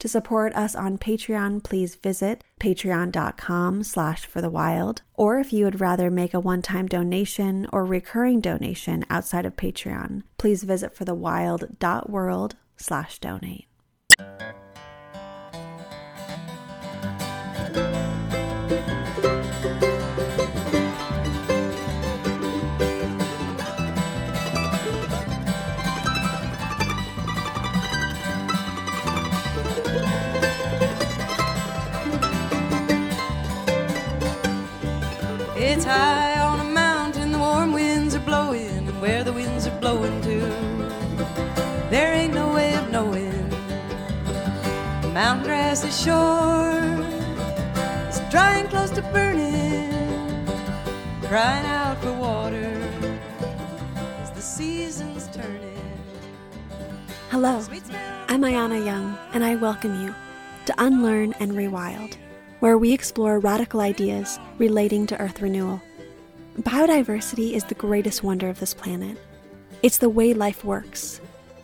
To support us on Patreon, please visit patreon.com slash for the wild. Or if you would rather make a one-time donation or recurring donation outside of Patreon, please visit forthewild.world slash donate. Mountain grass is dry and close to burning, crying out for water as the seasons turning. Hello, I'm Ayana Young, and I welcome you to Unlearn and Rewild where we explore radical ideas relating to Earth renewal. Biodiversity is the greatest wonder of this planet. It's the way life works.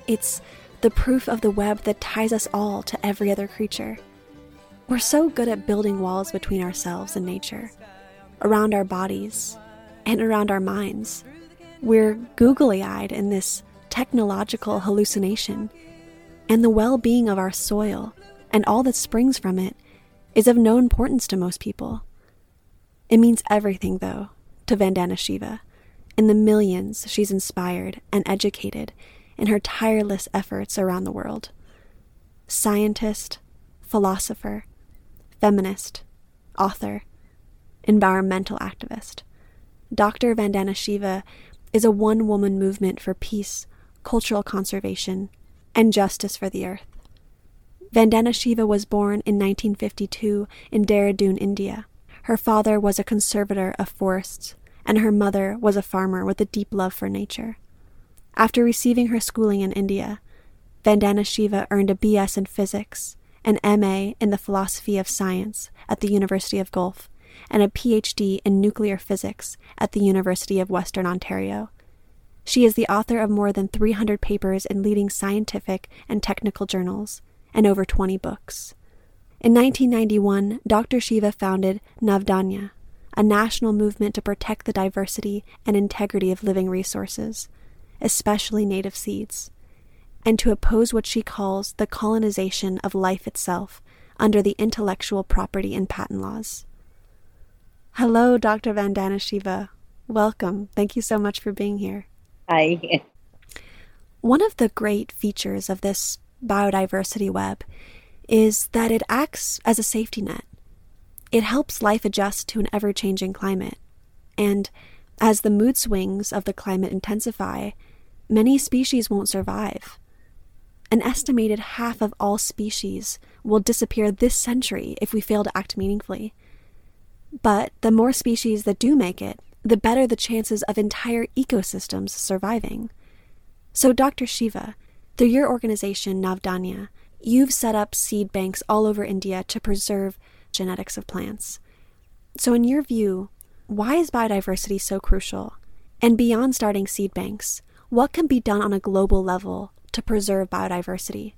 It's the proof of the web that ties us all to every other creature. We're so good at building walls between ourselves and nature, around our bodies, and around our minds. We're googly eyed in this technological hallucination, and the well being of our soil and all that springs from it is of no importance to most people. It means everything, though, to Vandana Shiva and the millions she's inspired and educated in her tireless efforts around the world. Scientist, philosopher, feminist, author, environmental activist. Dr. Vandana Shiva is a one woman movement for peace, cultural conservation, and justice for the earth. Vandana Shiva was born in 1952 in Dehradun, India. Her father was a conservator of forests, and her mother was a farmer with a deep love for nature. After receiving her schooling in India, Vandana Shiva earned a BS in physics, an MA in the philosophy of science at the University of Guelph, and a PhD in nuclear physics at the University of Western Ontario. She is the author of more than 300 papers in leading scientific and technical journals and over 20 books. In 1991, Dr. Shiva founded Navdanya, a national movement to protect the diversity and integrity of living resources, especially native seeds, and to oppose what she calls the colonization of life itself under the intellectual property and patent laws. Hello, Dr. Vandana Shiva. Welcome. Thank you so much for being here. Hi. One of the great features of this biodiversity web is that it acts as a safety net. It helps life adjust to an ever changing climate. And as the mood swings of the climate intensify, many species won't survive. An estimated half of all species will disappear this century if we fail to act meaningfully. But the more species that do make it, the better the chances of entire ecosystems surviving. So, Dr. Shiva, through your organization, Navdanya, you've set up seed banks all over India to preserve genetics of plants. So, in your view, why is biodiversity so crucial? And beyond starting seed banks, what can be done on a global level to preserve biodiversity?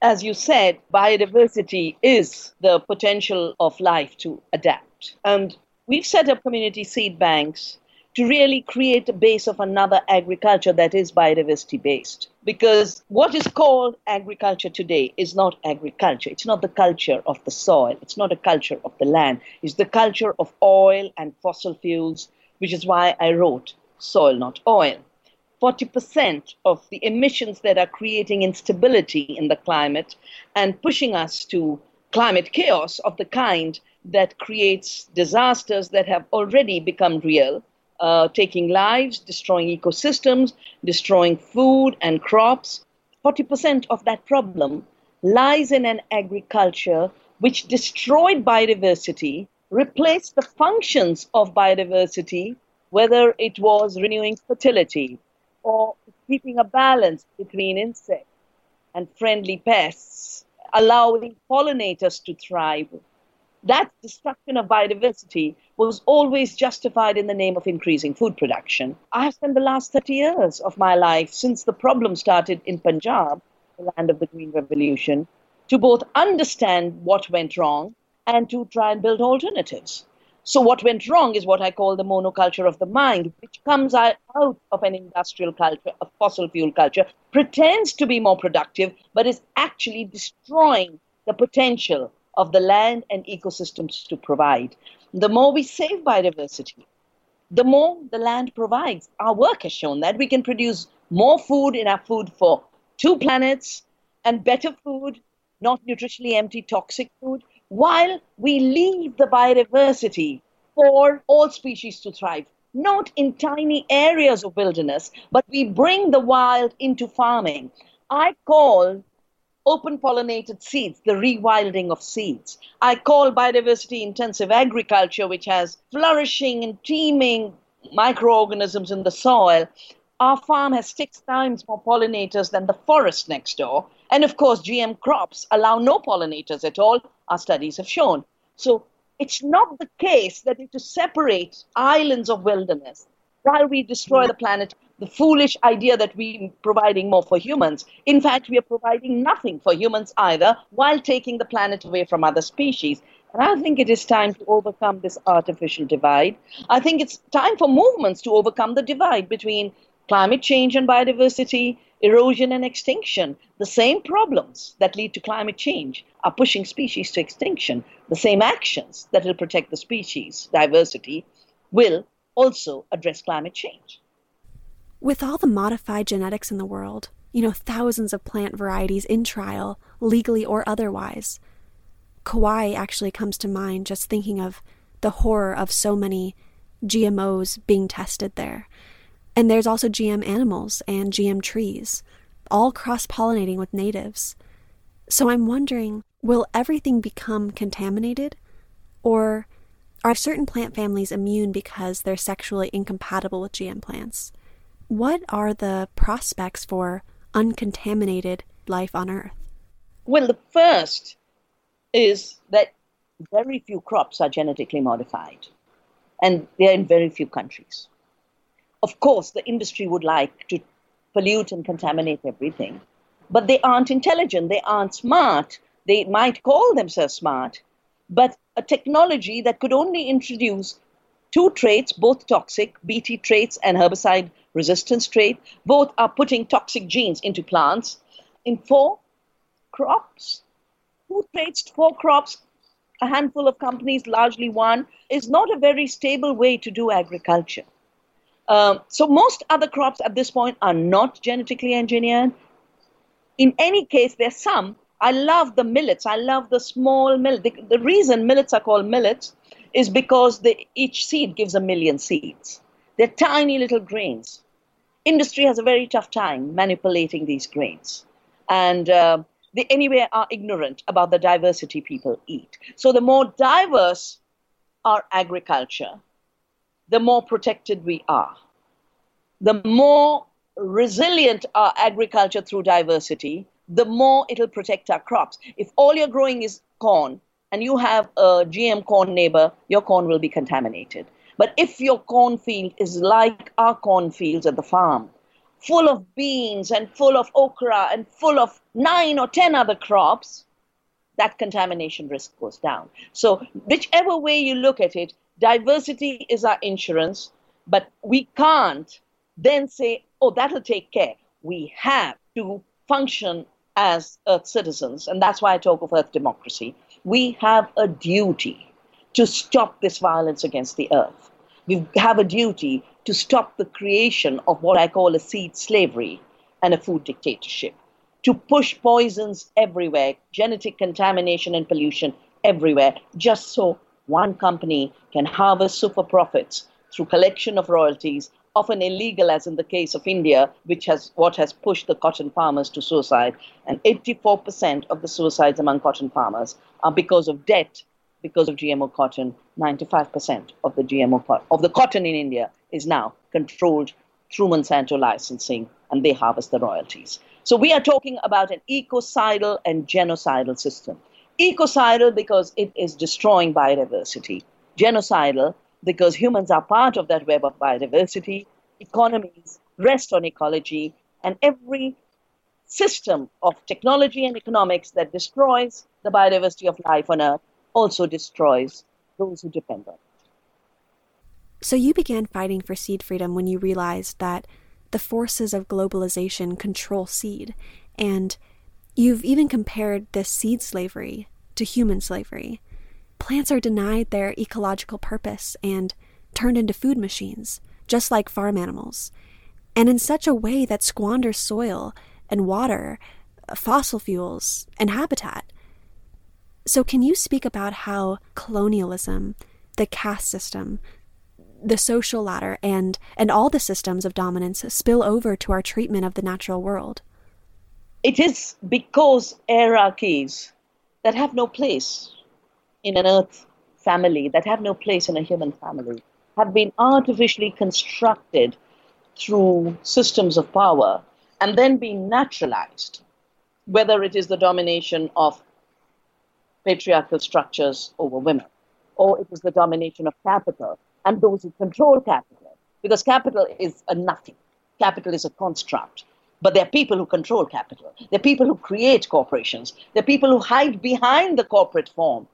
As you said, biodiversity is the potential of life to adapt. And we've set up community seed banks to really create a base of another agriculture that is biodiversity based. Because what is called agriculture today is not agriculture. It's not the culture of the soil. It's not a culture of the land. It's the culture of oil and fossil fuels, which is why I wrote Soil Not Oil. 40% of the emissions that are creating instability in the climate and pushing us to climate chaos of the kind that creates disasters that have already become real uh, taking lives, destroying ecosystems, destroying food and crops, 40% of that problem lies in an agriculture which destroyed biodiversity, replaced the functions of biodiversity, whether it was renewing fertility or keeping a balance between insects and friendly pests, allowing pollinators to thrive. That destruction of biodiversity was always justified in the name of increasing food production. I have spent the last 30 years of my life since the problem started in Punjab, the land of the Green Revolution, to both understand what went wrong and to try and build alternatives. So, what went wrong is what I call the monoculture of the mind, which comes out of an industrial culture, a fossil fuel culture, pretends to be more productive, but is actually destroying the potential of the land and ecosystems to provide. The more we save biodiversity, the more the land provides. Our work has shown that we can produce more food in our food for two planets and better food, not nutritionally empty toxic food, while we leave the biodiversity for all species to thrive. Not in tiny areas of wilderness, but we bring the wild into farming. I call open pollinated seeds, the rewilding of seeds. I call biodiversity intensive agriculture, which has flourishing and teeming microorganisms in the soil. Our farm has six times more pollinators than the forest next door. And of course, GM crops allow no pollinators at all, our studies have shown. So it's not the case that to separate islands of wilderness while we destroy the planet the foolish idea that we're providing more for humans. In fact, we are providing nothing for humans either while taking the planet away from other species. And I think it is time to overcome this artificial divide. I think it's time for movements to overcome the divide between climate change and biodiversity, erosion and extinction. The same problems that lead to climate change are pushing species to extinction. The same actions that will protect the species diversity will also address climate change. With all the modified genetics in the world, you know, thousands of plant varieties in trial, legally or otherwise, Kauai actually comes to mind just thinking of the horror of so many GMOs being tested there. And there's also GM animals and GM trees, all cross pollinating with natives. So I'm wondering will everything become contaminated? Or are certain plant families immune because they're sexually incompatible with GM plants? What are the prospects for uncontaminated life on Earth? Well, the first is that very few crops are genetically modified, and they're in very few countries. Of course, the industry would like to pollute and contaminate everything, but they aren't intelligent, they aren't smart. They might call themselves smart, but a technology that could only introduce two traits, both toxic, Bt traits and herbicide resistance trait. Both are putting toxic genes into plants. In four crops, two traits, four crops, a handful of companies, largely one, is not a very stable way to do agriculture. Um, so most other crops at this point are not genetically engineered. In any case, there's some. I love the millets. I love the small millet. The, the reason millets are called millets is because each seed gives a million seeds. They're tiny little grains. Industry has a very tough time manipulating these grains. And uh, they anyway are ignorant about the diversity people eat. So the more diverse our agriculture, the more protected we are. The more resilient our agriculture through diversity, the more it'll protect our crops. If all you're growing is corn and you have a GM corn neighbor, your corn will be contaminated. But if your cornfield is like our cornfields at the farm, full of beans and full of okra and full of nine or ten other crops, that contamination risk goes down. So, whichever way you look at it, diversity is our insurance, but we can't then say, oh, that'll take care. We have to function as Earth citizens, and that's why I talk of Earth democracy. We have a duty to stop this violence against the Earth. We have a duty to stop the creation of what I call a seed slavery and a food dictatorship, to push poisons everywhere, genetic contamination and pollution everywhere, just so one company can harvest super profits through collection of royalties often illegal, as in the case of India, which has what has pushed the cotton farmers to suicide. And 84% of the suicides among cotton farmers are because of debt, because of GMO cotton. 95% of the GMO of the cotton in India is now controlled through Monsanto licensing, and they harvest the royalties. So we are talking about an ecocidal and genocidal system. Ecocidal because it is destroying biodiversity. Genocidal because humans are part of that web of biodiversity. Economies rest on ecology, and every system of technology and economics that destroys the biodiversity of life on Earth also destroys those who depend on it. So you began fighting for seed freedom when you realized that the forces of globalization control seed, and you've even compared this seed slavery to human slavery. Plants are denied their ecological purpose and turned into food machines, just like farm animals, and in such a way that squanders soil and water, fossil fuels, and habitat. So, can you speak about how colonialism, the caste system, the social ladder, and, and all the systems of dominance spill over to our treatment of the natural world? It is because hierarchies that have no place in an earth family, that have no place in a human family, have been artificially constructed through systems of power and then been naturalized, whether it is the domination of patriarchal structures over women, or it is the domination of capital and those who control capital, because capital is a nothing. Capital is a construct. But there are people who control capital. There are people who create corporations. There are people who hide behind the corporate form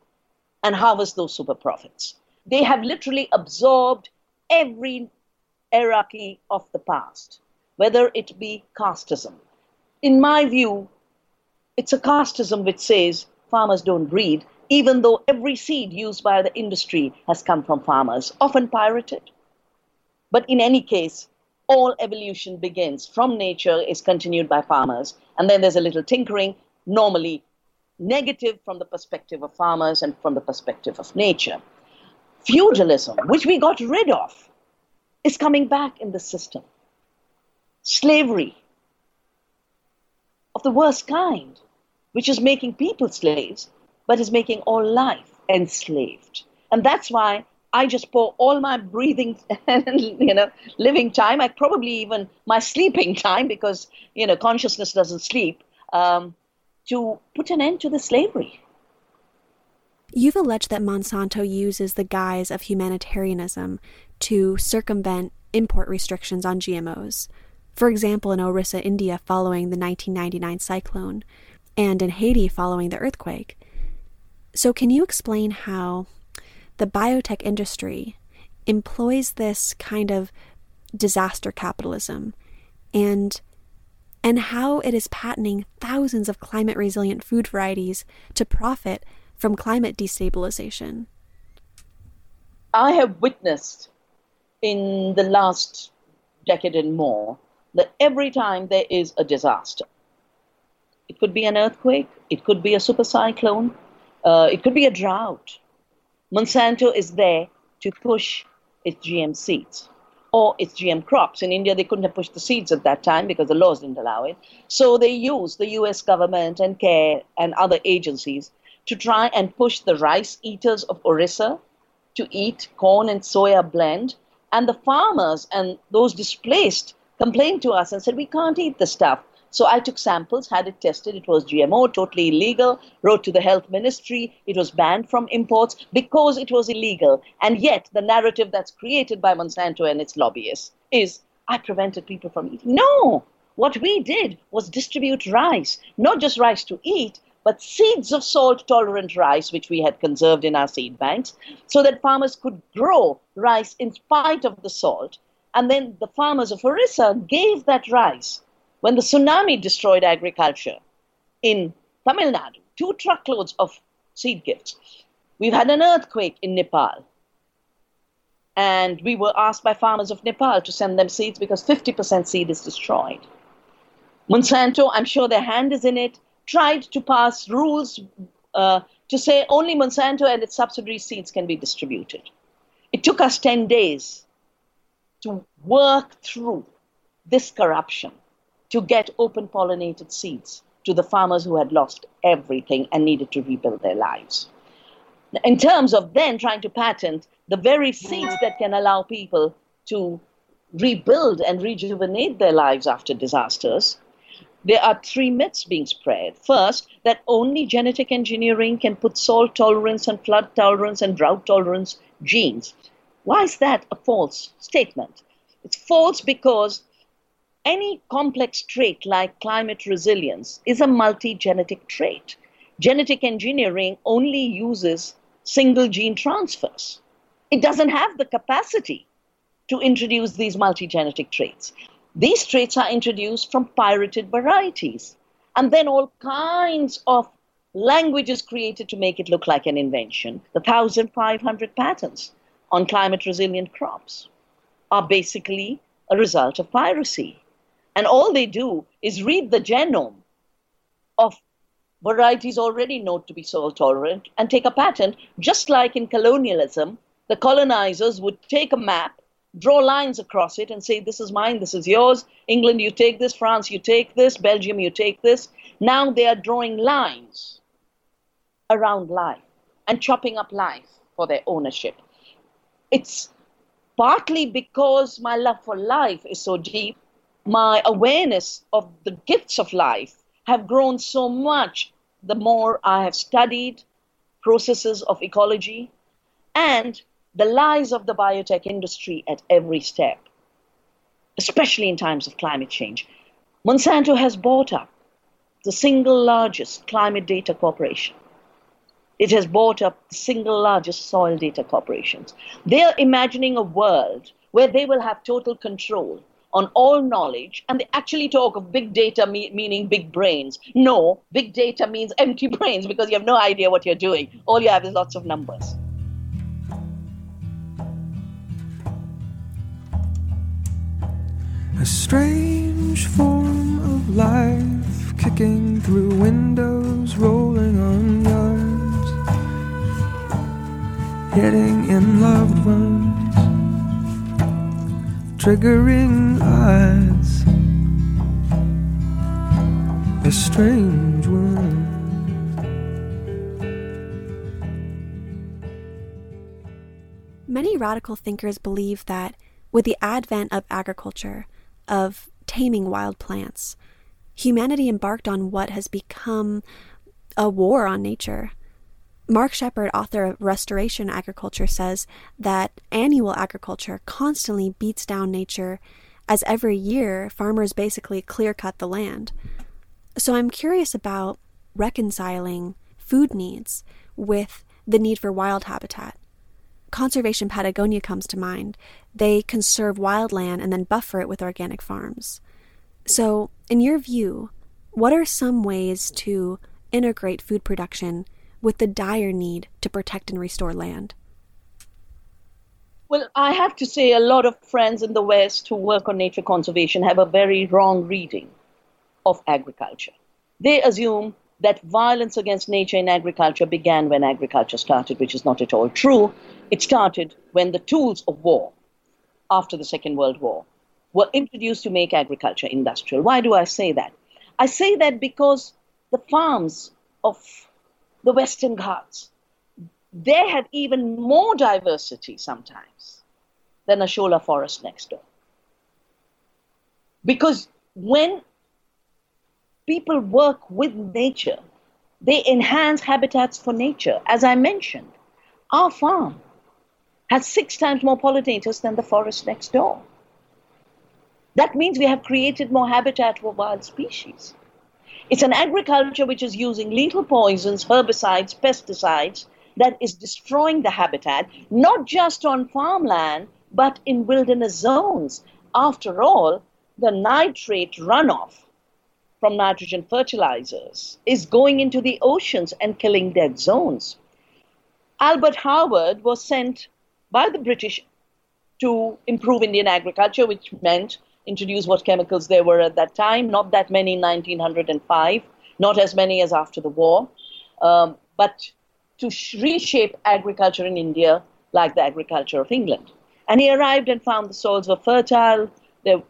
and harvest those super profits. They have literally absorbed every hierarchy of the past, whether it be casteism. In my view, it's a casteism which says farmers don't breed, even though every seed used by the industry has come from farmers, often pirated. But in any case, all evolution begins from nature, is continued by farmers, and then there's a little tinkering, normally negative from the perspective of farmers and from the perspective of nature. Feudalism, which we got rid of, is coming back in the system. Slavery of the worst kind, which is making people slaves, but is making all life enslaved. And that's why I just pour all my breathing and you know living time, I probably even my sleeping time because you know consciousness doesn't sleep, um, to put an end to the slavery. You've alleged that Monsanto uses the guise of humanitarianism to circumvent import restrictions on GMOs. For example, in Orissa, India, following the 1999 cyclone, and in Haiti following the earthquake. So, can you explain how the biotech industry employs this kind of disaster capitalism and and how it is patenting thousands of climate resilient food varieties to profit from climate destabilization? I have witnessed in the last decade and more that every time there is a disaster, it could be an earthquake, it could be a super cyclone, uh, it could be a drought. Monsanto is there to push its GM seeds or its GM crops. In India, they couldn't have pushed the seeds at that time because the laws didn't allow it. So they used the US government and CARE and other agencies to try and push the rice eaters of Orissa to eat corn and soya blend. And the farmers and those displaced complained to us and said, We can't eat this stuff. So I took samples, had it tested. It was GMO, totally illegal. Wrote to the health ministry. It was banned from imports because it was illegal. And yet, the narrative that's created by Monsanto and its lobbyists is I prevented people from eating. No! What we did was distribute rice, not just rice to eat, but seeds of salt tolerant rice, which we had conserved in our seed banks, so that farmers could grow rice in spite of the salt. And then the farmers of Orissa gave that rice when the tsunami destroyed agriculture in Tamil Nadu, two truckloads of seed gifts. We've had an earthquake in Nepal. And we were asked by farmers of Nepal to send them seeds because 50% seed is destroyed. Monsanto, I'm sure their hand is in it, tried to pass rules uh, to say only Monsanto and its subsidiary seeds can be distributed. It took us 10 days to work through this corruption to get open pollinated seeds to the farmers who had lost everything and needed to rebuild their lives. In terms of then trying to patent the very seeds that can allow people to rebuild and rejuvenate their lives after disasters, there are three myths being spread. First, that only genetic engineering can put salt tolerance and flood tolerance and drought tolerance genes. Why is that a false statement? It's false because any complex trait like climate resilience is a multi genetic trait. Genetic engineering only uses single gene transfers. It doesn't have the capacity to introduce these multi genetic traits. These traits are introduced from pirated varieties. And then all kinds of languages created to make it look like an invention. The 1,500 patents on climate resilient crops are basically a result of piracy. And all they do is read the genome of varieties already known to be salt tolerant and take a patent, just like in colonialism, the colonizers would take a map draw lines across it and say, This is mine, this is yours. England, you take this. France, you take this. Belgium, you take this. Now they are drawing lines around life and chopping up life for their ownership. It's partly because my love for life is so deep, my awareness of the gifts of life have grown so much the more I have studied processes of ecology and the lies of the biotech industry at every step, especially in times of climate change. Monsanto has bought up the single largest climate data corporation. It has bought up the single largest soil data corporations. They are imagining a world where they will have total control on all knowledge, and they actually talk of big data me- meaning big brains. No, big data means empty brains because you have no idea what you're doing. All you have is lots of numbers. A strange form of life kicking through windows, rolling on yards, hitting in loved ones, triggering odds. A strange one. Many radical thinkers believe that with the advent of agriculture, of taming wild plants, humanity embarked on what has become a war on nature. Mark Shepard, author of Restoration Agriculture, says that annual agriculture constantly beats down nature as every year farmers basically clear cut the land. So I'm curious about reconciling food needs with the need for wild habitat. Conservation Patagonia comes to mind. They conserve wildland and then buffer it with organic farms. So, in your view, what are some ways to integrate food production with the dire need to protect and restore land? Well, I have to say, a lot of friends in the West who work on nature conservation have a very wrong reading of agriculture. They assume that violence against nature in agriculture began when agriculture started, which is not at all true. It started when the tools of war after the Second World War were introduced to make agriculture industrial. Why do I say that? I say that because the farms of the Western Ghats, they have even more diversity sometimes than a shola forest next door. Because when people work with nature, they enhance habitats for nature. As I mentioned, our farm has six times more pollinators than the forest next door. That means we have created more habitat for wild species. It's an agriculture which is using lethal poisons, herbicides, pesticides that is destroying the habitat, not just on farmland, but in wilderness zones. After all, the nitrate runoff from nitrogen fertilizers is going into the oceans and killing dead zones. Albert Howard was sent by the British to improve Indian agriculture, which meant introduce what chemicals there were at that time, not that many in 1905, not as many as after the war, um, but to sh- reshape agriculture in India like the agriculture of England. And he arrived and found the soils were fertile, the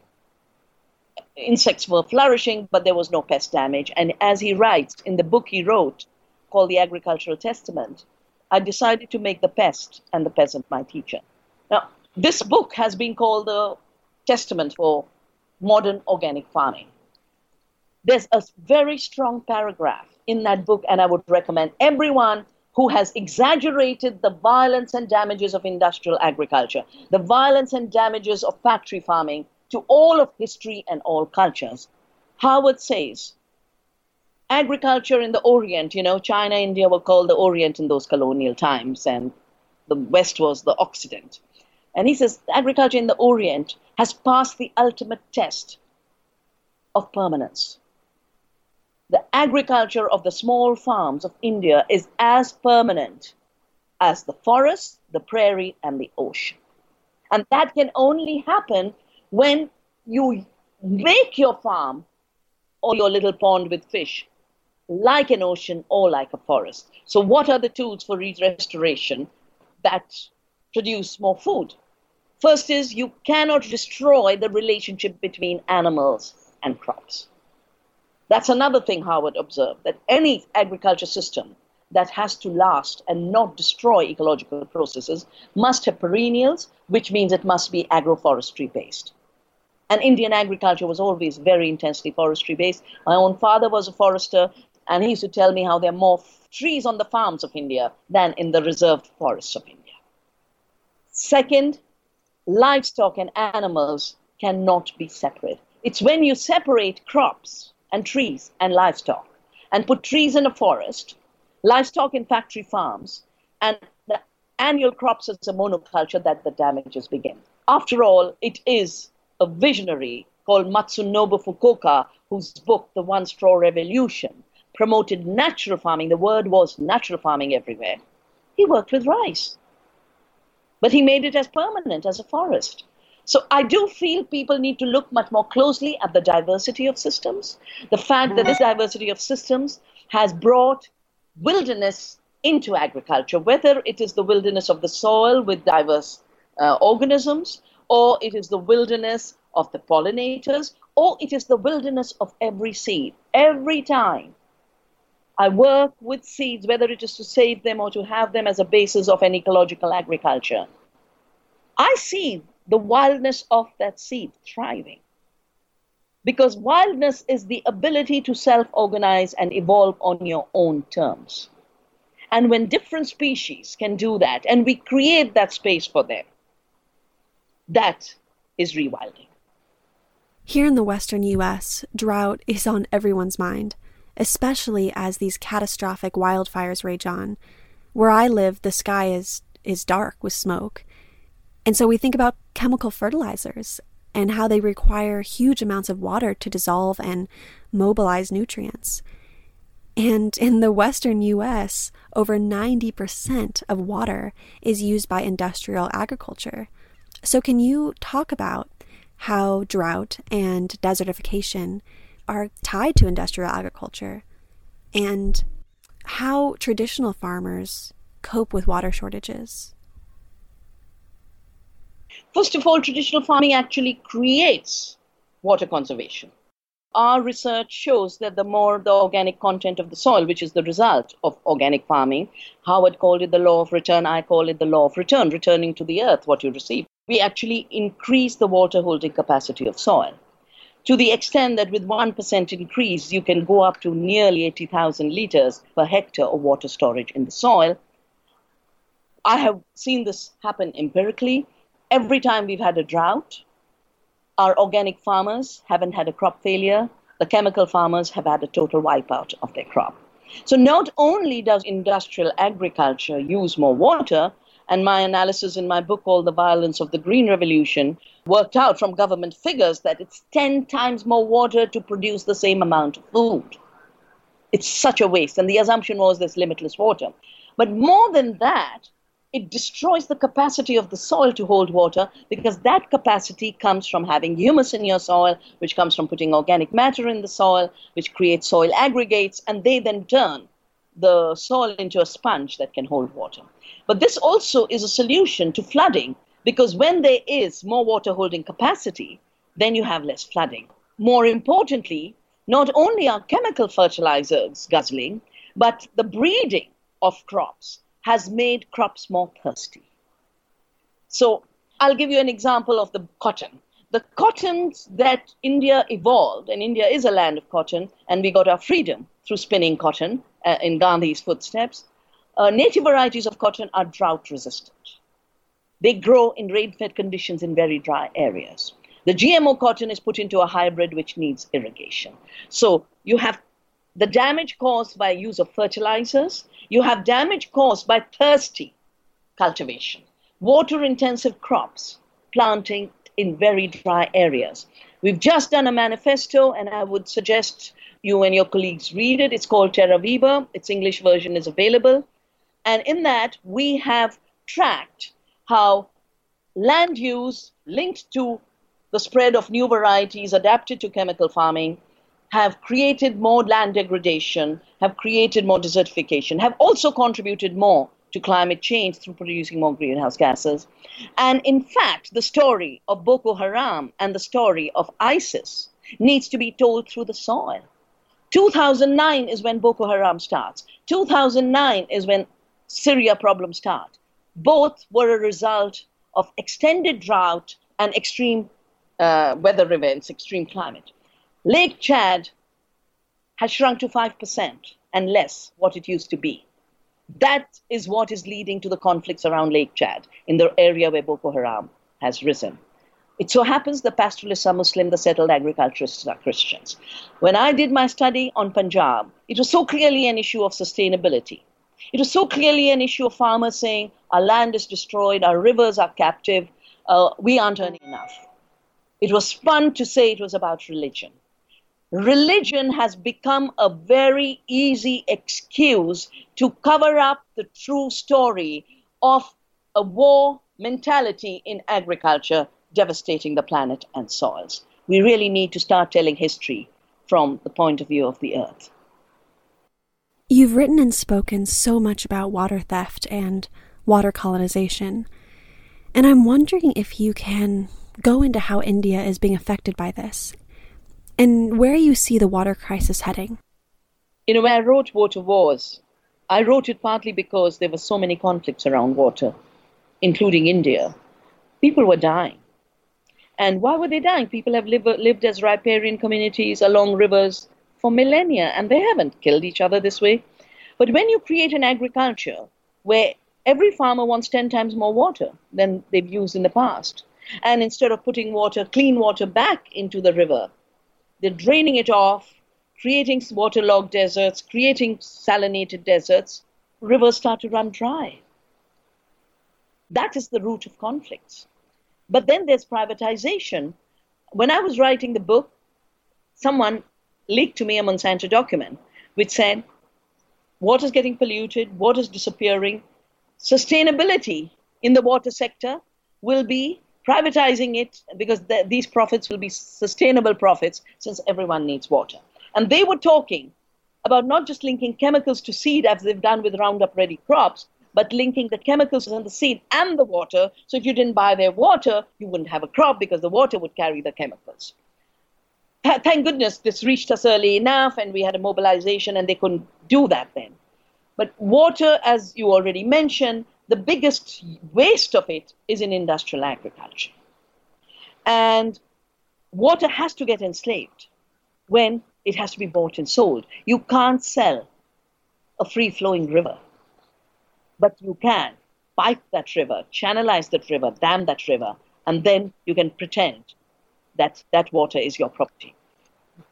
insects were flourishing, but there was no pest damage. And as he writes in the book he wrote, called The Agricultural Testament, I decided to make the pest and the peasant my teacher. Now, this book has been called the testament for modern organic farming. There's a very strong paragraph in that book, and I would recommend everyone who has exaggerated the violence and damages of industrial agriculture, the violence and damages of factory farming to all of history and all cultures. Howard says, agriculture in the Orient, you know, China, India were called the Orient in those colonial times, and the West was the Occident. And he says, agriculture in the Orient has passed the ultimate test of permanence the agriculture of the small farms of India is as permanent as the forest, the prairie, and the ocean. And that can only happen when you make your farm or your little pond with fish like an ocean or like a forest. So, what are the tools for restoration that produce more food? First is you cannot destroy the relationship between animals and crops. That's another thing Howard observed that any agriculture system that has to last and not destroy ecological processes must have perennials, which means it must be agroforestry based. And Indian agriculture was always very intensely forestry based. My own father was a forester, and he used to tell me how there are more trees on the farms of India than in the reserved forests of India. Second, livestock and animals cannot be separate. It's when you separate crops and trees and livestock and put trees in a forest, livestock in factory farms, and the annual crops as a monoculture that the damages begin. After all, it is a visionary called Masanobu Fukuoka whose book, The One Straw Revolution, promoted natural farming. The word was natural farming everywhere. He worked with rice. But he made it as permanent as a forest. So I do feel people need to look much more closely at the diversity of systems. The fact that this diversity of systems has brought wilderness into agriculture, whether it is the wilderness of the soil with diverse uh, organisms, or it is the wilderness of the pollinators, or it is the wilderness of every seed. Every time I work with seeds, whether it is to save them or to have them as a basis of an ecological agriculture, I see the wildness of that seed thriving. Because wildness is the ability to self organize and evolve on your own terms. And when different species can do that, and we create that space for them, that is rewilding. Here in the western US, drought is on everyone's mind, especially as these catastrophic wildfires rage on. Where I live, the sky is, is dark with smoke, and so we think about chemical fertilizers and how they require huge amounts of water to dissolve and mobilize nutrients. And in the western US, over 90% of water is used by industrial agriculture. So, can you talk about how drought and desertification are tied to industrial agriculture and how traditional farmers cope with water shortages? First of all, traditional farming actually creates water conservation. Our research shows that the more the organic content of the soil, which is the result of organic farming, Howard called it the law of return, I call it the law of return, returning to the earth what you receive. We actually increase the water holding capacity of soil to the extent that with 1% increase, you can go up to nearly 80,000 liters per hectare of water storage in the soil. I have seen this happen empirically every time we've had a drought, our organic farmers haven't had a crop failure. The chemical farmers have had a total wipeout of their crop. So not only does industrial agriculture use more water, and my analysis in my book called The Violence of the Green Revolution worked out from government figures that it's 10 times more water to produce the same amount of food. It's such a waste. And the assumption was there's limitless water. But more than that, it destroys the capacity of the soil to hold water because that capacity comes from having humus in your soil, which comes from putting organic matter in the soil, which creates soil aggregates, and they then turn the soil into a sponge that can hold water. But this also is a solution to flooding Because when there is more water holding capacity, then you have less flooding. More importantly, not only are chemical fertilizers guzzling, but the breeding of crops has made crops more thirsty. So I'll give you an example of the cotton. The cottons that India evolved, and India is a land of cotton, and we got our freedom through spinning cotton uh, in Gandhi's footsteps. Uh, native varieties of cotton are drought resistant. They grow in rain fed conditions in very dry areas. The GMO cotton is put into a hybrid which needs irrigation. So you have the damage caused by use of fertilizers, you have damage caused by thirsty cultivation, water intensive crops, planting in very dry areas. We've just done a manifesto, and I would suggest you and your colleagues read it. It's called Terra Viva, its English version is available. And in that, we have tracked how land use linked to the spread of new varieties adapted to chemical farming have created more land degradation, have created more desertification, have also contributed more to climate change through producing more greenhouse gases. And in fact, the story of Boko Haram and the story of ISIS needs to be told through the soil. 2009 is when Boko Haram starts. 2009 is when Syria problems start. Both were a result of extended drought and extreme uh, weather events, extreme climate. Lake Chad has shrunk to 5% and less what it used to be. That is what is leading to the conflicts around Lake Chad in the area where Boko Haram has risen. It so happens the pastoralists are Muslim, the settled agriculturists are Christians. When I did my study on Punjab, it was so clearly an issue of sustainability. It was so clearly an issue of farmers saying, our land is destroyed, our rivers are captive, uh, we aren't earning enough. It was fun to say it was about religion. Religion has become a very easy excuse to cover up the true story of a war mentality in agriculture devastating the planet and soils. We really need to start telling history from the point of view of the earth. You've written and spoken so much about water theft and water colonization, and I'm wondering if you can go into how India is being affected by this and where you see the water crisis heading. You know, I wrote Water Wars, I wrote it partly because there were so many conflicts around water, including India. People were dying. And why were they dying? People have live, lived as riparian communities along rivers for millennia, and they haven't killed each other this way. But when you create an agriculture where every farmer wants 10 times more water than they've used in the past, and instead of putting water, clean water back into the river, they're draining it off, creating waterlogged deserts, creating salinated deserts, rivers start to run dry. That is the root of conflicts. But then there's privatization. When I was writing the book, someone leaked to me a Monsanto document which said water's getting polluted, water's disappearing. Sustainability in the water sector will be privatizing it because the, these profits will be sustainable profits since everyone needs water. And they were talking about not just linking chemicals to seed as they've done with Roundup Ready crops, but linking the chemicals in the seed and the water. So if you didn't buy their water, you wouldn't have a crop because the water would carry the chemicals. Thank goodness this reached us early enough and we had a mobilization and they couldn't do that then. But water, as you already mentioned, the biggest waste of it is in industrial agriculture. And water has to get enslaved when it has to be bought and sold. You can't sell a free flowing river, but you can pipe that river, channelize that river, dam that river, and then you can pretend that that water is your property.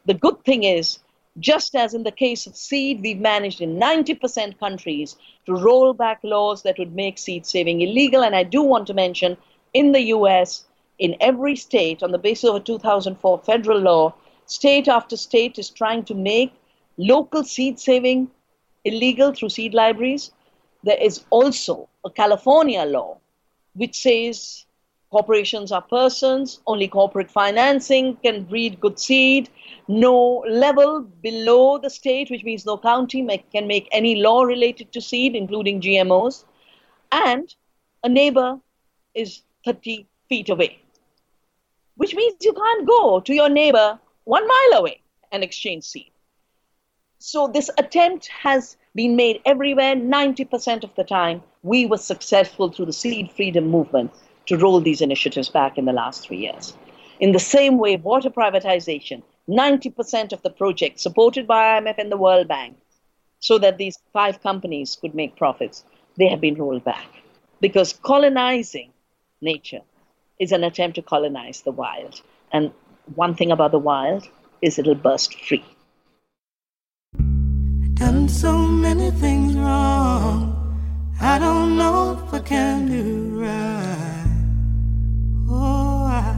The good thing is just as in the case of seed, we've managed in 90% countries to roll back laws that would make seed saving illegal. And I do want to mention in the US, in every state, on the basis of a 2004 federal law, state after state is trying to make local seed saving illegal through seed libraries. There is also a California law which says corporations are persons, only corporate financing can breed good seed. No level below the state, which means no county, make, can make any law related to seed, including GMOs. And a neighbor is 30 feet away, which means you can't go to your neighbor one mile away and exchange seed. So this attempt has been made everywhere. 90% of the time, we were successful through the seed freedom movement to roll these initiatives back in the last three years. In the same way, water privatization, 90% of the projects supported by IMF and the World Bank, so that these five companies could make profits, they have been rolled back. Because colonizing nature is an attempt to colonize the wild. And one thing about the wild is it'll burst free. Done so many things wrong. I don't know if I can do right. Oh, I,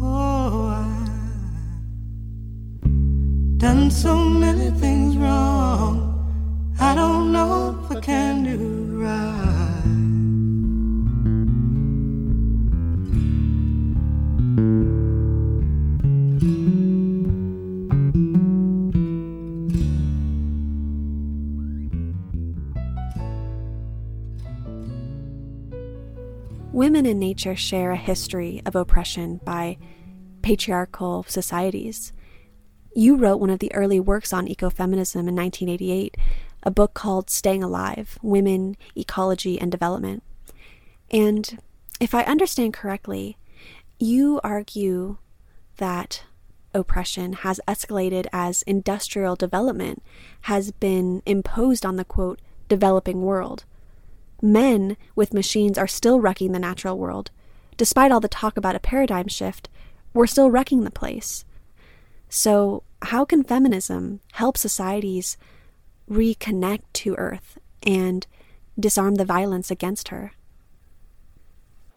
oh, I. Done so many things wrong. I don't know if I can do right. Women in nature share a history of oppression by patriarchal societies. You wrote one of the early works on ecofeminism in 1988, a book called Staying Alive Women, Ecology, and Development. And if I understand correctly, you argue that oppression has escalated as industrial development has been imposed on the quote, developing world men with machines are still wrecking the natural world. Despite all the talk about a paradigm shift, we're still wrecking the place. So, how can feminism help societies reconnect to Earth and disarm the violence against her?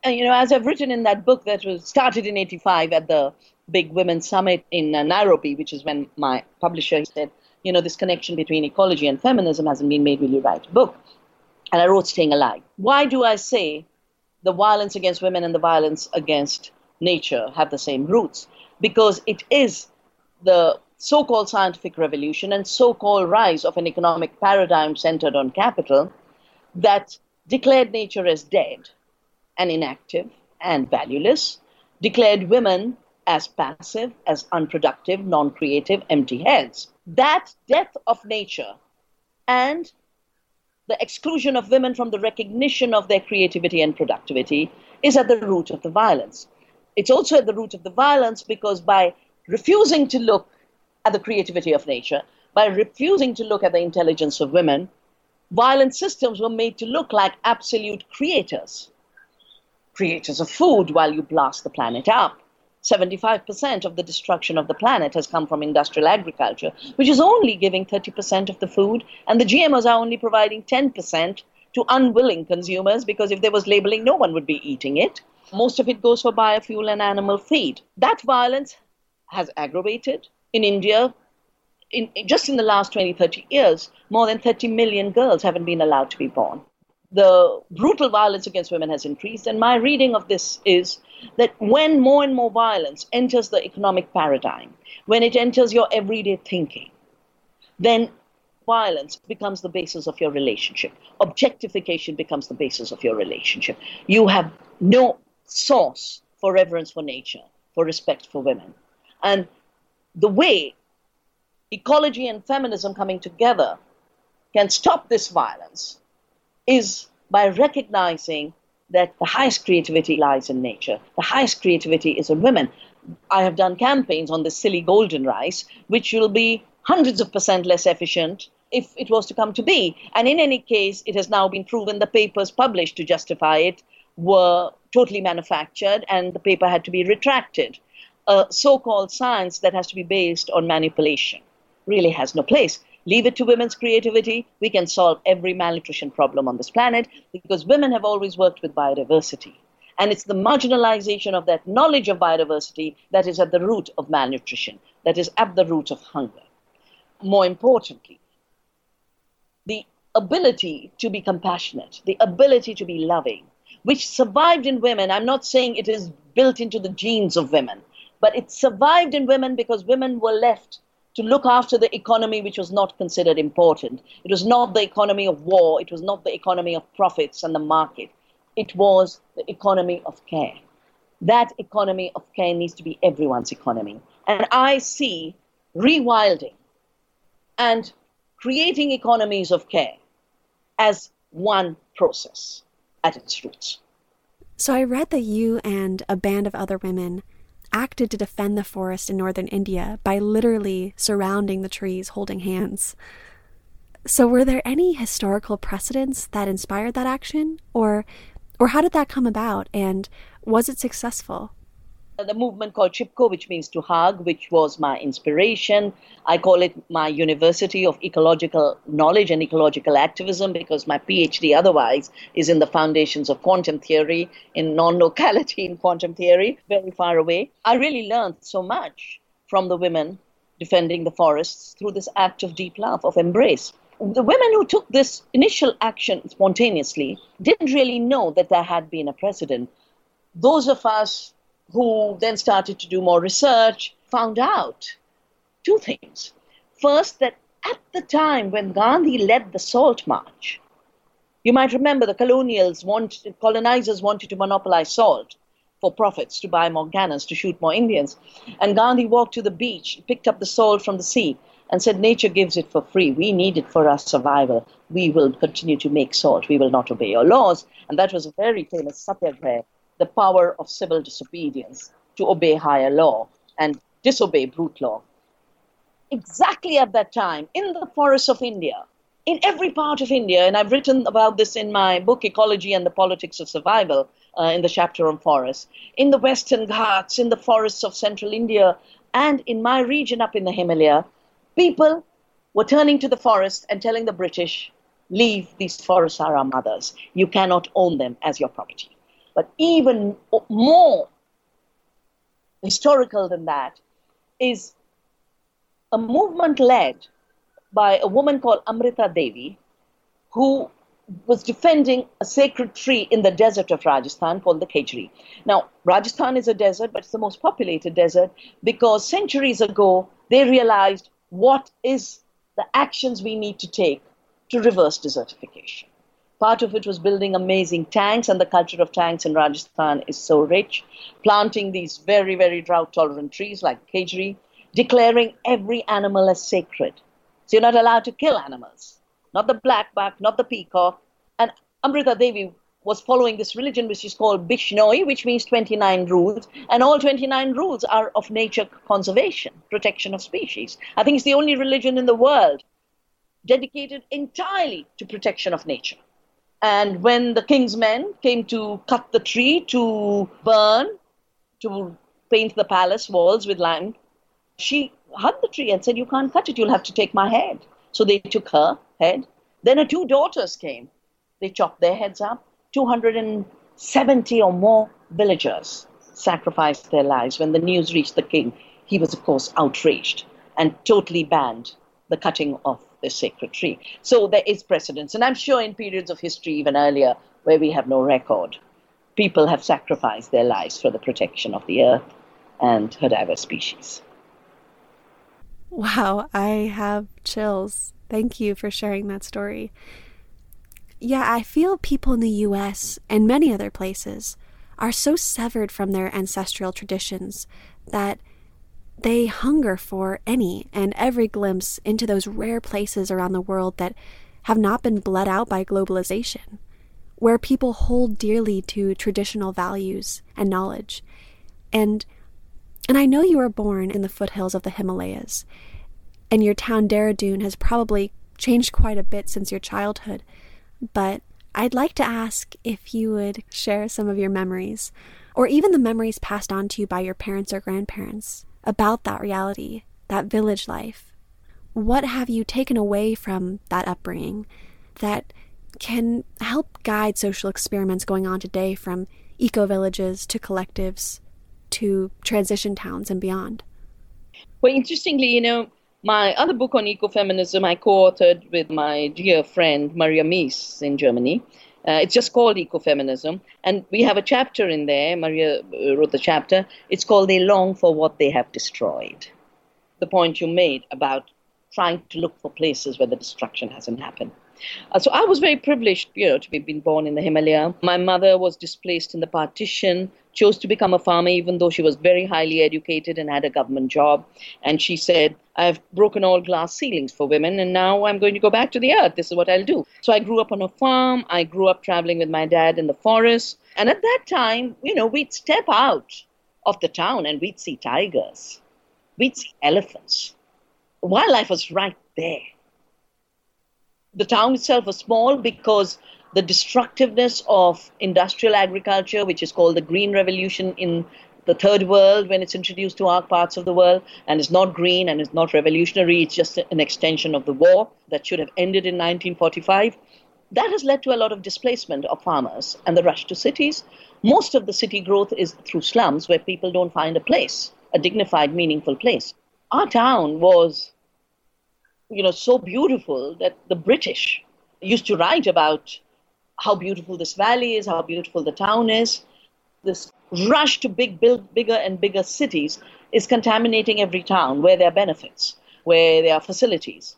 And, you know, as I've written in that book that was started in 85 at the big women's summit in uh, Nairobi, which is when my publisher said, you know, this connection between ecology and feminism hasn't been made, will you write a book? And I wrote Staying Alive. Why do I say the violence against women and the violence against nature have the same roots? Because it is the so called scientific revolution and so called rise of an economic paradigm centered on capital that declared nature as dead and inactive and valueless, declared women as passive, as unproductive, non creative, empty heads. That death of nature and the exclusion of women from the recognition of their creativity and productivity is at the root of the violence. It's also at the root of the violence because by refusing to look at the creativity of nature, by refusing to look at the intelligence of women, violent systems were made to look like absolute creators. Creators of food while you blast the planet up, 75% of the destruction of the planet has come from industrial agriculture, which is only giving 30% of the food, and the GMOs are only providing 10% to unwilling consumers because if there was labeling, no one would be eating it. Most of it goes for biofuel and animal feed. That violence has aggravated. In India, in, just in the last 20, 30 years, more than 30 million girls haven't been allowed to be born the brutal violence against women has increased. And my reading of this is that when more and more violence enters the economic paradigm, when it enters your everyday thinking, then violence becomes the basis of your relationship. Objectification becomes the basis of your relationship. You have no source for reverence for nature, for respect for women. And the way ecology and feminism coming together can stop this violence is by recognizing that the highest creativity lies in nature. The highest creativity is in women. I have done campaigns on the silly golden rice, which will be hundreds of percent less efficient if it was to come to be. And in any case, it has now been proven the papers published to justify it were totally manufactured and the paper had to be retracted. A so called science that has to be based on manipulation really has no place. Leave it to women's creativity. We can solve every malnutrition problem on this planet because women have always worked with biodiversity. And it's the marginalization of that knowledge of biodiversity that is at the root of malnutrition, that is at the root of hunger. More importantly, the ability to be compassionate, the ability to be loving, which survived in women. I'm not saying it is built into the genes of women, but it survived in women because women were left to look after the economy which was not considered important. It was not the economy of war, it was not the economy of profits and the market. it was the economy of care. That economy of care needs to be everyone's economy. And I see rewilding and creating economies of care as one process at its roots. So I read that you and a band of other women acted to defend the forest in northern India by literally surrounding the trees holding hands. So were there any historical precedents that inspired that action or or how did that come about and was it successful? The movement called Chipko, which means to hug, which was my inspiration. I call it my University of Ecological Knowledge and Ecological Activism because my PhD otherwise is in the foundations of quantum theory, in non locality in quantum theory, very far away. I really learned so much from the women defending the forests through this act of deep love, of embrace. The women who took this initial action spontaneously didn't really know that there had been a precedent. Those of us who then started to do more research, found out two things. First, that at the time when Gandhi led the Salt March, you might remember the colonials wanted, colonizers wanted to monopolize salt for profits, to buy more cannons, to shoot more Indians. And Gandhi walked to the beach, picked up the salt from the sea, and said, Nature gives it for free. We need it for our survival. We will continue to make salt. We will not obey your laws. And that was a very famous satyagraha the power of civil disobedience to obey higher law and disobey brute law. Exactly at that time, in the forests of India, in every part of India, and I've written about this in my book, Ecology and the Politics of Survival, uh, in the chapter on forests, in the Western Ghats, in the forests of central India, and in my region up in the Himalaya, people were turning to the forest and telling the British, leave, these forests are our mothers. You cannot own them as your property. But even more historical than that is a movement led by a woman called Amrita Devi, who was defending a sacred tree in the desert of Rajasthan called the Khejri. Now, Rajasthan is a desert, but it's the most populated desert because centuries ago they realized what is the actions we need to take to reverse desertification. Part of it was building amazing tanks, and the culture of tanks in Rajasthan is so rich. Planting these very, very drought tolerant trees like Khejri, declaring every animal as sacred. So you're not allowed to kill animals, not the blackbuck, not the peacock. And Amrita Devi was following this religion which is called Bishnoi, which means 29 rules, and all 29 rules are of nature conservation, protection of species. I think it's the only religion in the world dedicated entirely to protection of nature. And when the king's men came to cut the tree to burn, to paint the palace walls with lime, she hugged the tree and said, You can't cut it, you'll have to take my head. So they took her head. Then her two daughters came. They chopped their heads up. 270 or more villagers sacrificed their lives. When the news reached the king, he was, of course, outraged and totally banned the cutting of the sacred tree. So there is precedence. And I'm sure in periods of history, even earlier, where we have no record, people have sacrificed their lives for the protection of the earth and her diverse species. Wow, I have chills. Thank you for sharing that story. Yeah, I feel people in the US and many other places are so severed from their ancestral traditions that they hunger for any and every glimpse into those rare places around the world that have not been bled out by globalization, where people hold dearly to traditional values and knowledge. And and I know you were born in the foothills of the Himalayas, and your town Dehradun has probably changed quite a bit since your childhood, but I'd like to ask if you would share some of your memories, or even the memories passed on to you by your parents or grandparents, about that reality, that village life? What have you taken away from that upbringing that can help guide social experiments going on today from eco villages to collectives to transition towns and beyond? Well, interestingly, you know, my other book on ecofeminism I co authored with my dear friend Maria Mies in Germany. Uh, it's just called Ecofeminism. And we have a chapter in there. Maria uh, wrote the chapter. It's called They Long for What They Have Destroyed. The point you made about trying to look for places where the destruction hasn't happened. Uh, so I was very privileged, you know, to be been born in the Himalaya. My mother was displaced in the partition, chose to become a farmer, even though she was very highly educated and had a government job. And she said, I've broken all glass ceilings for women, and now I'm going to go back to the earth. This is what I'll do. So I grew up on a farm. I grew up traveling with my dad in the forest. And at that time, you know, we'd step out of the town and we'd see tigers, we'd see elephants. Wildlife was right there. The town itself was small because the destructiveness of industrial agriculture, which is called the Green Revolution in the third world when it's introduced to our parts of the world, and it's not green and it's not revolutionary, it's just an extension of the war that should have ended in 1945. That has led to a lot of displacement of farmers and the rush to cities. Most of the city growth is through slums where people don't find a place, a dignified, meaningful place. Our town was, you know, so beautiful that the British used to write about how beautiful this valley is, how beautiful the town is. This rush to big, build bigger and bigger cities is contaminating every town where there are benefits, where there are facilities.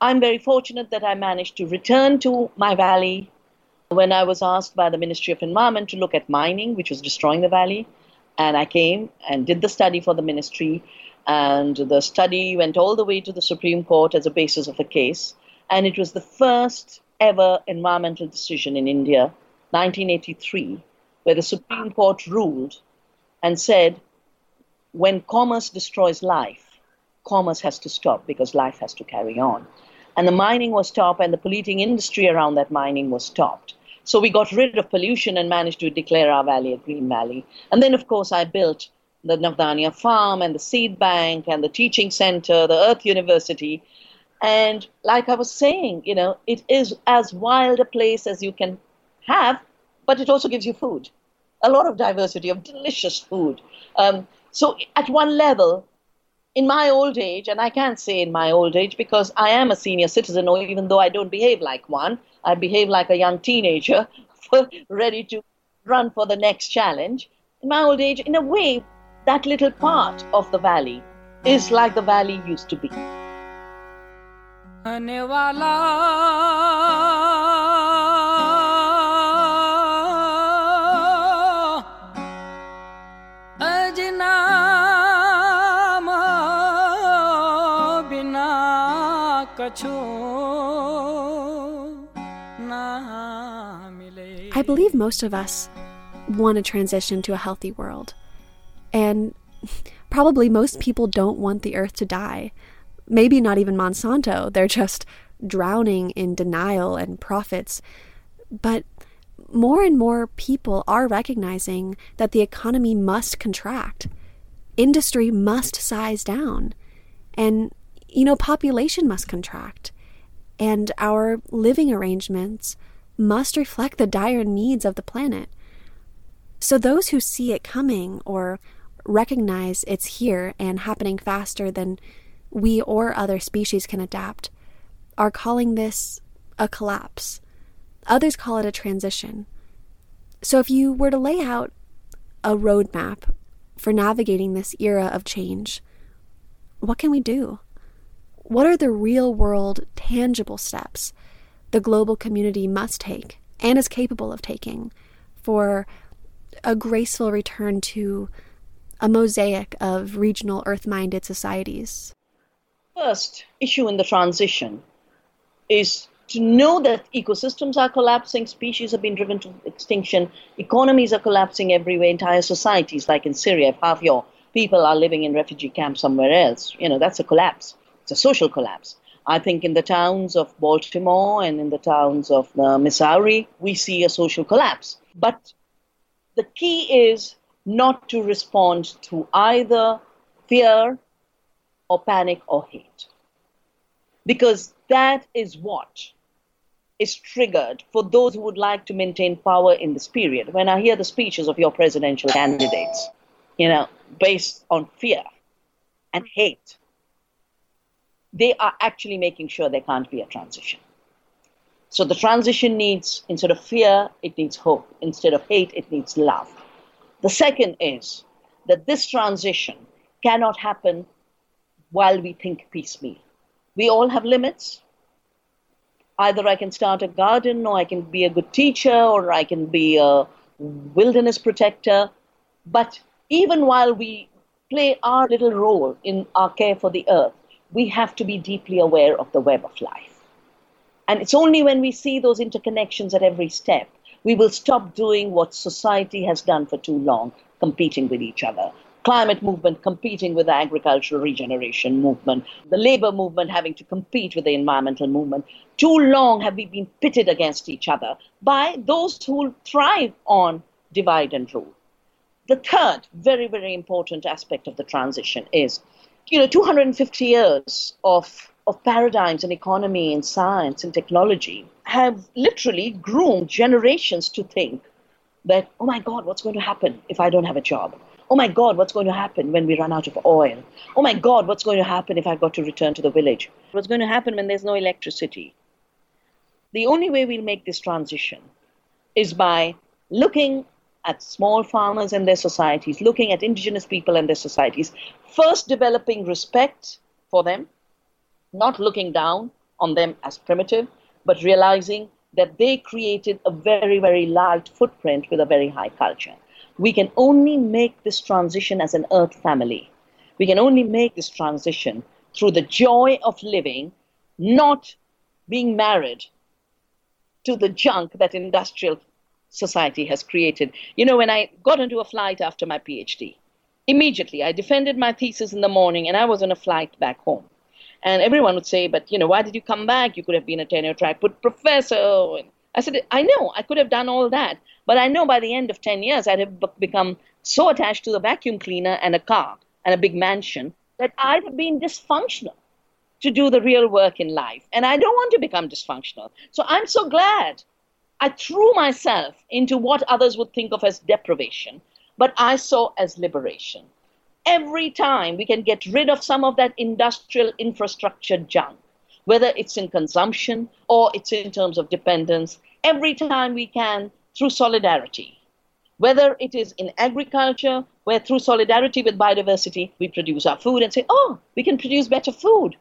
I'm very fortunate that I managed to return to my valley when I was asked by the Ministry of Environment to look at mining, which was destroying the valley. And I came and did the study for the ministry. And the study went all the way to the Supreme Court as a basis of a case. And it was the first ever environmental decision in India, 1983, where the Supreme Court ruled and said when commerce destroys life, commerce has to stop because life has to carry on. And the mining was stopped, and the polluting industry around that mining was stopped. So we got rid of pollution and managed to declare our valley a green valley. And then, of course, I built the Navdanya farm and the seed bank and the teaching center, the Earth University, and like I was saying, you know, it is as wild a place as you can have, but it also gives you food. A lot of diversity of delicious food. Um, so, at one level, in my old age, and I can't say in my old age because I am a senior citizen, or even though I don't behave like one, I behave like a young teenager, ready to run for the next challenge. In my old age, in a way, that little part of the valley is like the valley used to be. आने वाला I believe most of us want to transition to a healthy world. And probably most people don't want the earth to die maybe not even Monsanto. They're just drowning in denial and profits. But more and more people are recognizing that the economy must contract. Industry must size down. And, you know, population must contract. And our living arrangements must reflect the dire needs of the planet. So, those who see it coming or recognize it's here and happening faster than we or other species can adapt, are calling this a collapse. Others call it a transition. So, if you were to lay out a roadmap for navigating this era of change, what can we do? What are the real world, tangible steps the global community must take and is capable of taking for a graceful return to a mosaic of regional earth minded societies? First issue in the transition is to know that ecosystems are collapsing, species have been driven to extinction, economies are collapsing everywhere, entire societies, like in Syria, if half your people are living in refugee camps somewhere else, you know, that's a collapse. It's a social collapse. I think in the towns of Baltimore and in the towns of uh, Missouri, we see a social collapse. But the key is not to respond to either fear or panic or hate. Because that is what is triggered for those who would like to maintain power in this period. When I hear the speeches of your presidential candidates, you know, based on fear and hate, they are actually making sure there can't be a transition. So the transition needs, instead of fear, it needs hope. Instead of hate, it needs love. The second is that this transition cannot happen while we think piecemeal. We all have limits. Either I can start a garden, or I can be a good teacher, or I can be a wilderness protector. But even while we play our little role in our care for the earth, we have to be deeply aware of the web of life. And it's only when we see those interconnections at every step, we will stop doing what society has done for too long, competing with each other. Climate movement competing with the agricultural regeneration movement, the labor movement having to compete with the environmental movement. Too long have we been pitted against each other by those who thrive on divide and rule. The third very, very important aspect of the transition is, you know, 250 years of, of paradigms in economy and science and technology have literally groomed generations to think that, oh my God, what's going to happen if I don't have a job? Oh my God, what's going to happen when we run out of oil? Oh my God, what's going to happen if I've got to return to the village? What's going to happen when there's no electricity? The only way we'll make this transition is by looking at small farmers and their societies, looking at indigenous people and their societies, first developing respect for them, not looking down on them as primitive, but realizing that they created a very, very large footprint with a very high culture. We can only make this transition as an earth family. We can only make this transition through the joy of living, not being married to the junk that industrial society has created. You know, when I got onto a flight after my PhD, immediately I defended my thesis in the morning and I was on a flight back home. And everyone would say, but you know, why did you come back? You could have been a tenure track professor. And I said, I know, I could have done all that. But I know by the end of 10 years, I'd have become so attached to the vacuum cleaner and a car and a big mansion that I'd have been dysfunctional to do the real work in life. And I don't want to become dysfunctional. So I'm so glad I threw myself into what others would think of as deprivation, but I saw as liberation. Every time we can get rid of some of that industrial infrastructure junk, whether it's in consumption or it's in terms of dependence, every time we can through solidarity, whether it is in agriculture, where through solidarity with biodiversity, we produce our food and say, oh, we can produce better food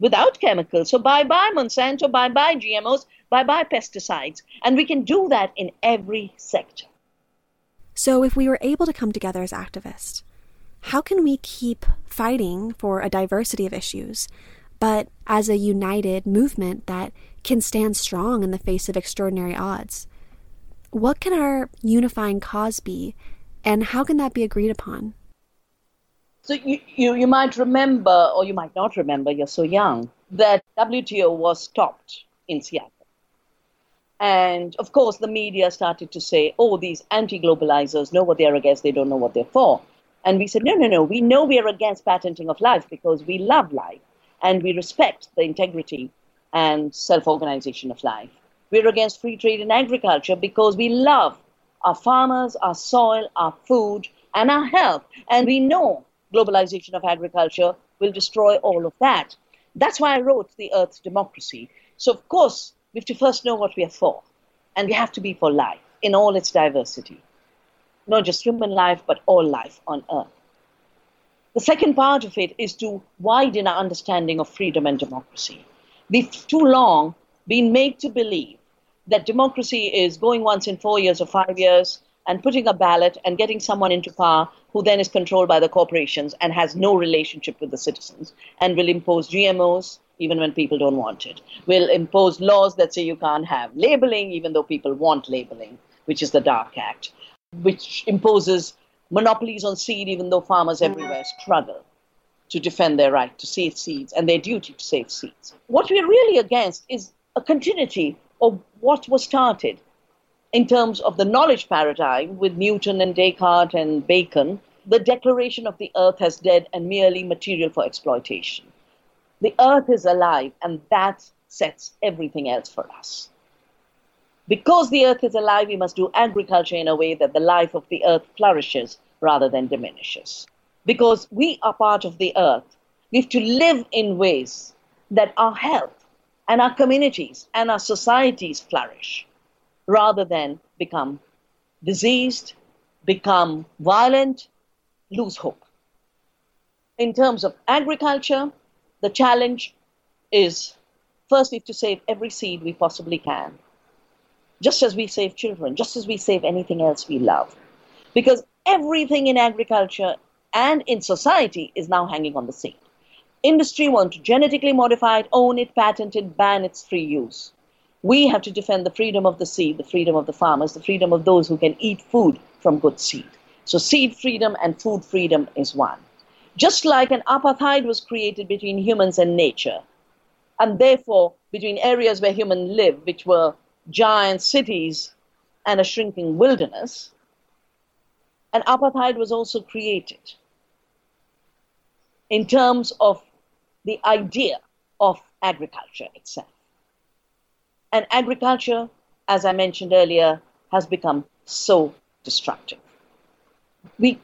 without chemicals. So bye bye Monsanto, bye bye GMOs, bye bye pesticides. And we can do that in every sector. So if we were able to come together as activists, how can we keep fighting for a diversity of issues, but as a united movement that can stand strong in the face of extraordinary odds? What can our unifying cause be, and how can that be agreed upon? So you, you, you might remember, or you might not remember, you're so young, that WTO was stopped in Seattle. And of course, the media started to say, oh, these anti globalizers know what they're against, they don't know what they're for. And we said, no, no, no, we know we are against patenting of life because we love life and we respect the integrity and self organization of life. We're against free trade in agriculture because we love our farmers, our soil, our food, and our health. And we know globalization of agriculture will destroy all of that. That's why I wrote The Earth's Democracy. So, of course, we have to first know what we are for. And we have to be for life in all its diversity. Not just human life, but all life on Earth. The second part of it is to widen our understanding of freedom and democracy. We've too long been made to believe that democracy is going once in four years or five years and putting a ballot and getting someone into power who then is controlled by the corporations and has no relationship with the citizens and will impose GMOs even when people don't want it, will impose laws that say you can't have labeling even though people want labeling, which is the Dark Act, which imposes monopolies on seed even though farmers everywhere struggle to defend their right to save seeds and their duty to save seeds. What we're really against is a continuity of what was started in terms of the knowledge paradigm with Newton and Descartes and Bacon, the declaration of the earth as dead and merely material for exploitation. The earth is alive, and that sets everything else for us. Because the earth is alive, we must do agriculture in a way that the life of the earth flourishes rather than diminishes. Because we are part of the earth, we have to live in ways that our health and our communities and our societies flourish rather than become diseased, become violent, lose hope. In terms of agriculture, the challenge is First, we have to save every seed we possibly can, just as we save children, just as we save anything else we love. Because everything in agriculture and in society is now hanging on the seed. Industry want to genetically modify it, own it, patent it, ban its free use. We have to defend the freedom of the seed, the freedom of the farmers, the freedom of those who can eat food from good seed. So, seed freedom and food freedom is one. Just like an apartheid was created between humans and nature, and therefore between areas where humans live, which were giant cities and a shrinking wilderness, an apartheid was also created in terms of the idea of agriculture itself. And agriculture, as I mentioned earlier, has become so destructive. We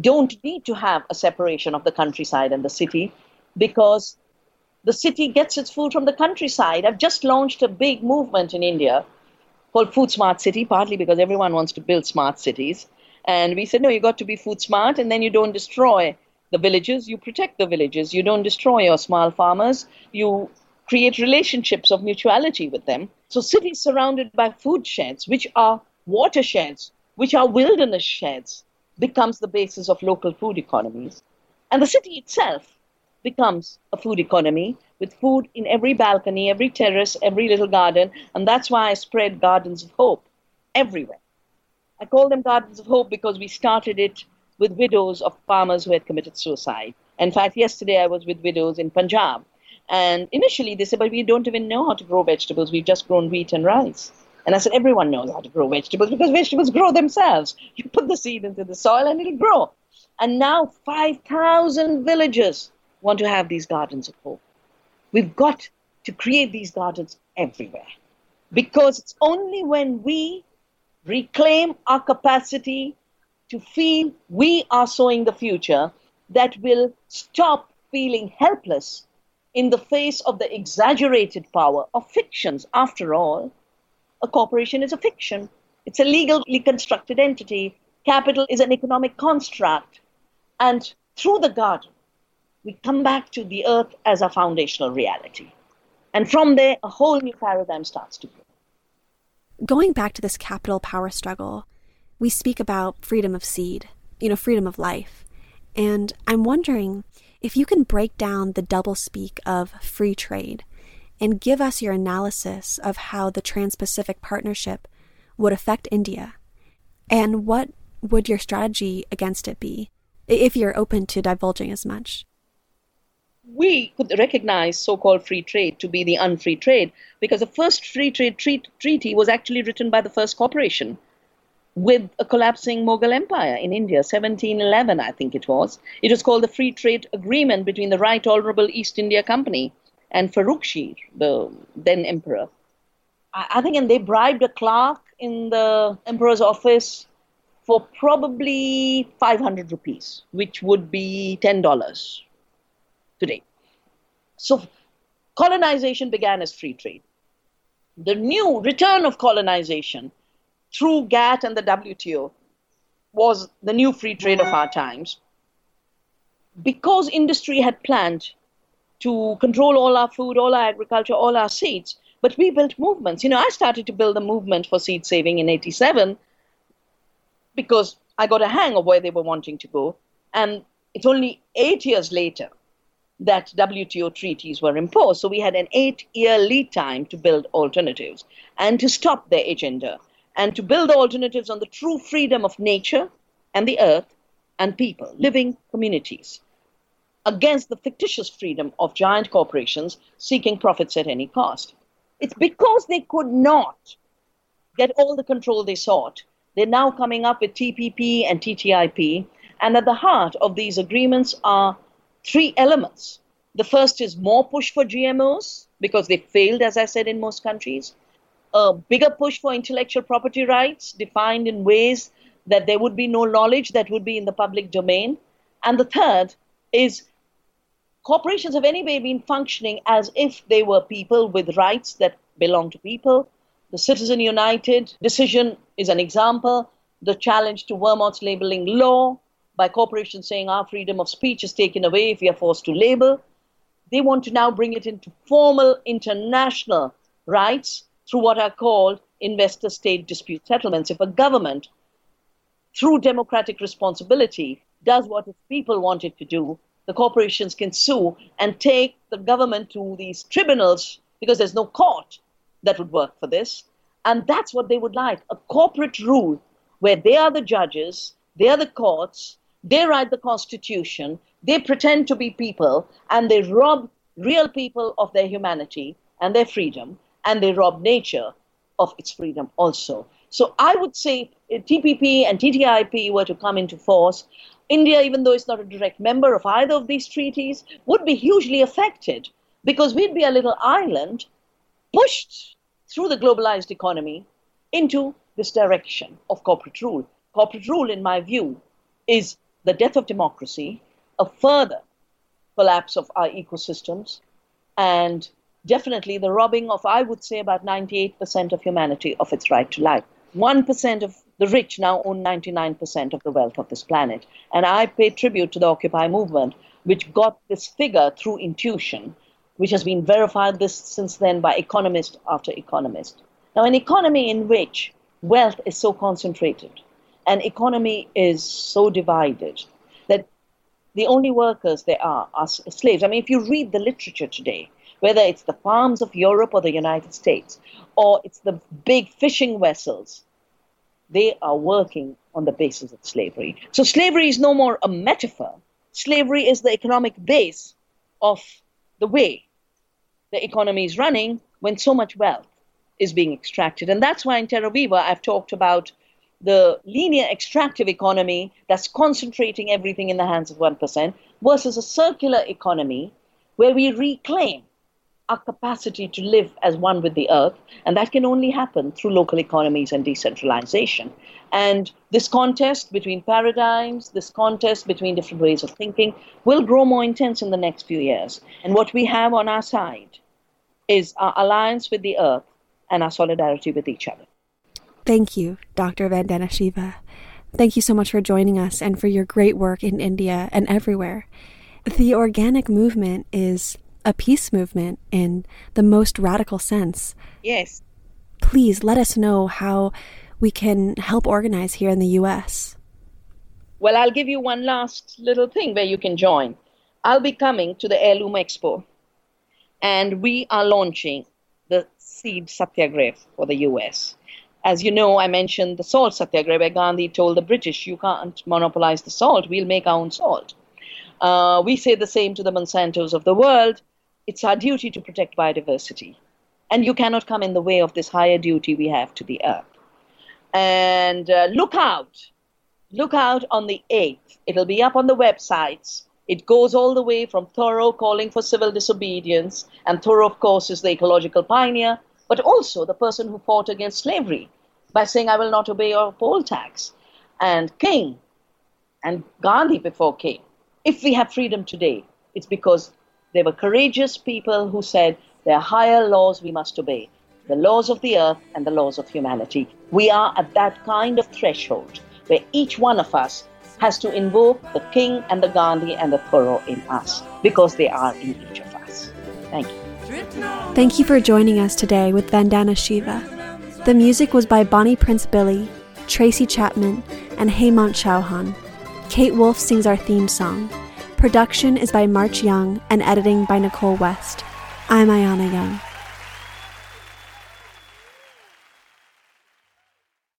don't need to have a separation of the countryside and the city because the city gets its food from the countryside. I've just launched a big movement in India called Food Smart City, partly because everyone wants to build smart cities. And we said, no, you got to be food smart, and then you don't destroy the villages, you protect the villages. You don't destroy your small farmers. You create relationships of mutuality with them. So cities surrounded by food sheds, which are watersheds, which are wilderness sheds, becomes the basis of local food economies. And the city itself becomes a food economy with food in every balcony, every terrace, every little garden. And that's why I spread Gardens of Hope everywhere. I call them Gardens of Hope because we started it with widows of farmers who had committed suicide. In fact, yesterday I was with widows in Punjab. And initially they said, but we don't even know how to grow vegetables. We've just grown wheat and rice. And I said, everyone knows how to grow vegetables because vegetables grow themselves. You put the seed into the soil and it'll grow. And now 5,000 villagers want to have these gardens of hope. We've got to create these gardens everywhere because it's only when we reclaim our capacity to feel we are sowing the future that will stop feeling helpless in the face of the exaggerated power of fictions. After all, a corporation is a fiction, it's a legally constructed entity. Capital is an economic construct. And through the garden, we come back to the earth as a foundational reality. And from there, a whole new paradigm starts to grow. Going back to this capital power struggle, we speak about freedom of seed, you know, freedom of life. And I'm wondering if you can break down the doublespeak of free trade and give us your analysis of how the Trans Pacific Partnership would affect India. And what would your strategy against it be, if you're open to divulging as much? we could recognize so-called free trade to be the unfree trade because the first free trade treat- treaty was actually written by the first corporation with a collapsing Mughal empire in India, 1711, I think it was. It was called the Free Trade Agreement between the Right Honorable East India Company and Farrukh the then emperor. I, I think, and they bribed a clerk in the emperor's office for probably 500 rupees, which would be $10 today. So colonization began as free trade. The new return of colonization through GATT and the WTO was the new free trade of our times. Because industry had planned to control all our food, all our agriculture, all our seeds, but we built movements. You know, I started to build a movement for seed saving in 87 because I got a hang of where they were wanting to go. And it's only eight years later that WTO treaties were imposed. So we had an eight year lead time to build alternatives and to stop their agenda and to build alternatives on the true freedom of nature and the earth and people, living communities, against the fictitious freedom of giant corporations seeking profits at any cost. It's because they could not get all the control they sought. They're now coming up with TPP and TTIP, and at the heart of these agreements are three elements. The first is more push for GMOs, because they failed, as I said, in most countries a bigger push for intellectual property rights defined in ways that there would be no knowledge that would be in the public domain. And the third is corporations have anyway been functioning as if they were people with rights that belong to people. The Citizen United decision is an example. The challenge to Vermont's labeling law by corporations saying our freedom of speech is taken away if we are forced to label. they want to now bring it into formal international rights through what are called investor state dispute settlements. If a government, through democratic responsibility, does what its people want it to do, the corporations can sue and take the government to these tribunals because there's no court that would work for this. And that's what they would like a corporate rule where they are the judges, they are the courts, they write the constitution, they pretend to be people, and they rob real people of their humanity and their freedom, and they rob nature of its freedom also. So I would say uh, if TPP and TTIP were to come into force, India, even though it's not a direct member of either of these treaties, would be hugely affected because we'd be a little island pushed through the globalized economy into this direction of corporate rule. Corporate rule, in my view, is the death of democracy, a further collapse of our ecosystems, and definitely the robbing of, I would say, about 98% of humanity of its right to life. 1% of the rich now own 99% of the wealth of this planet. And I pay tribute to the Occupy movement, which got this figure through intuition, which has been verified this since then by economist after economist. Now, an economy in which wealth is so concentrated, an economy is so divided that the only workers there are are slaves. I mean, if you read the literature today, whether it's the farms of Europe or the United States, or it's the big fishing vessels, they are working on the basis of slavery. So slavery is no more a metaphor. Slavery is the economic base of the way the economy is running when so much wealth is being extracted. And that's why in Terra Viva I've talked about the linear extractive economy that's concentrating everything in the hands of 1% versus a circular economy where we reclaim our capacity to live as one with the earth, and that can only happen through local economies and decentralization. And this contest between paradigms, this contest between different ways of thinking, will grow more intense in the next few years. And what we have on our side is our alliance with the earth and our solidarity with each other. Thank you, Dr. Vandana Shiva. Thank you so much for joining us and for your great work in India and everywhere. The organic movement is a peace movement in the most radical sense. Yes. Please let us know how we can help organize here in the US. Well, I'll give you one last little thing where you can join. I'll be coming to the Heirloom Expo, and we are launching the Seed Satyagraha for the US. As you know, I mentioned the salt satyagraha where Gandhi told the British, you can't monopolize the salt, we'll make our own salt. Uh, we say the same to the Monsantos of the world it's our duty to protect biodiversity. And you cannot come in the way of this higher duty we have to the earth. And uh, look out. Look out on the 8th. It'll be up on the websites. It goes all the way from Thoreau calling for civil disobedience, and Thoreau, of course, is the ecological pioneer, but also the person who fought against slavery by saying, I will not obey your poll tax. And King and Gandhi before King. If we have freedom today, it's because they were courageous people who said there are higher laws we must obey the laws of the earth and the laws of humanity. We are at that kind of threshold where each one of us has to invoke the King and the Gandhi and the Thoreau in us because they are in each of us. Thank you. Thank you for joining us today with Vandana Shiva. The music was by Bonnie Prince Billy, Tracy Chapman, and Hemant Chauhan. Kate Wolf sings our theme song. Production is by March Young and editing by Nicole West. I'm Ayana Young.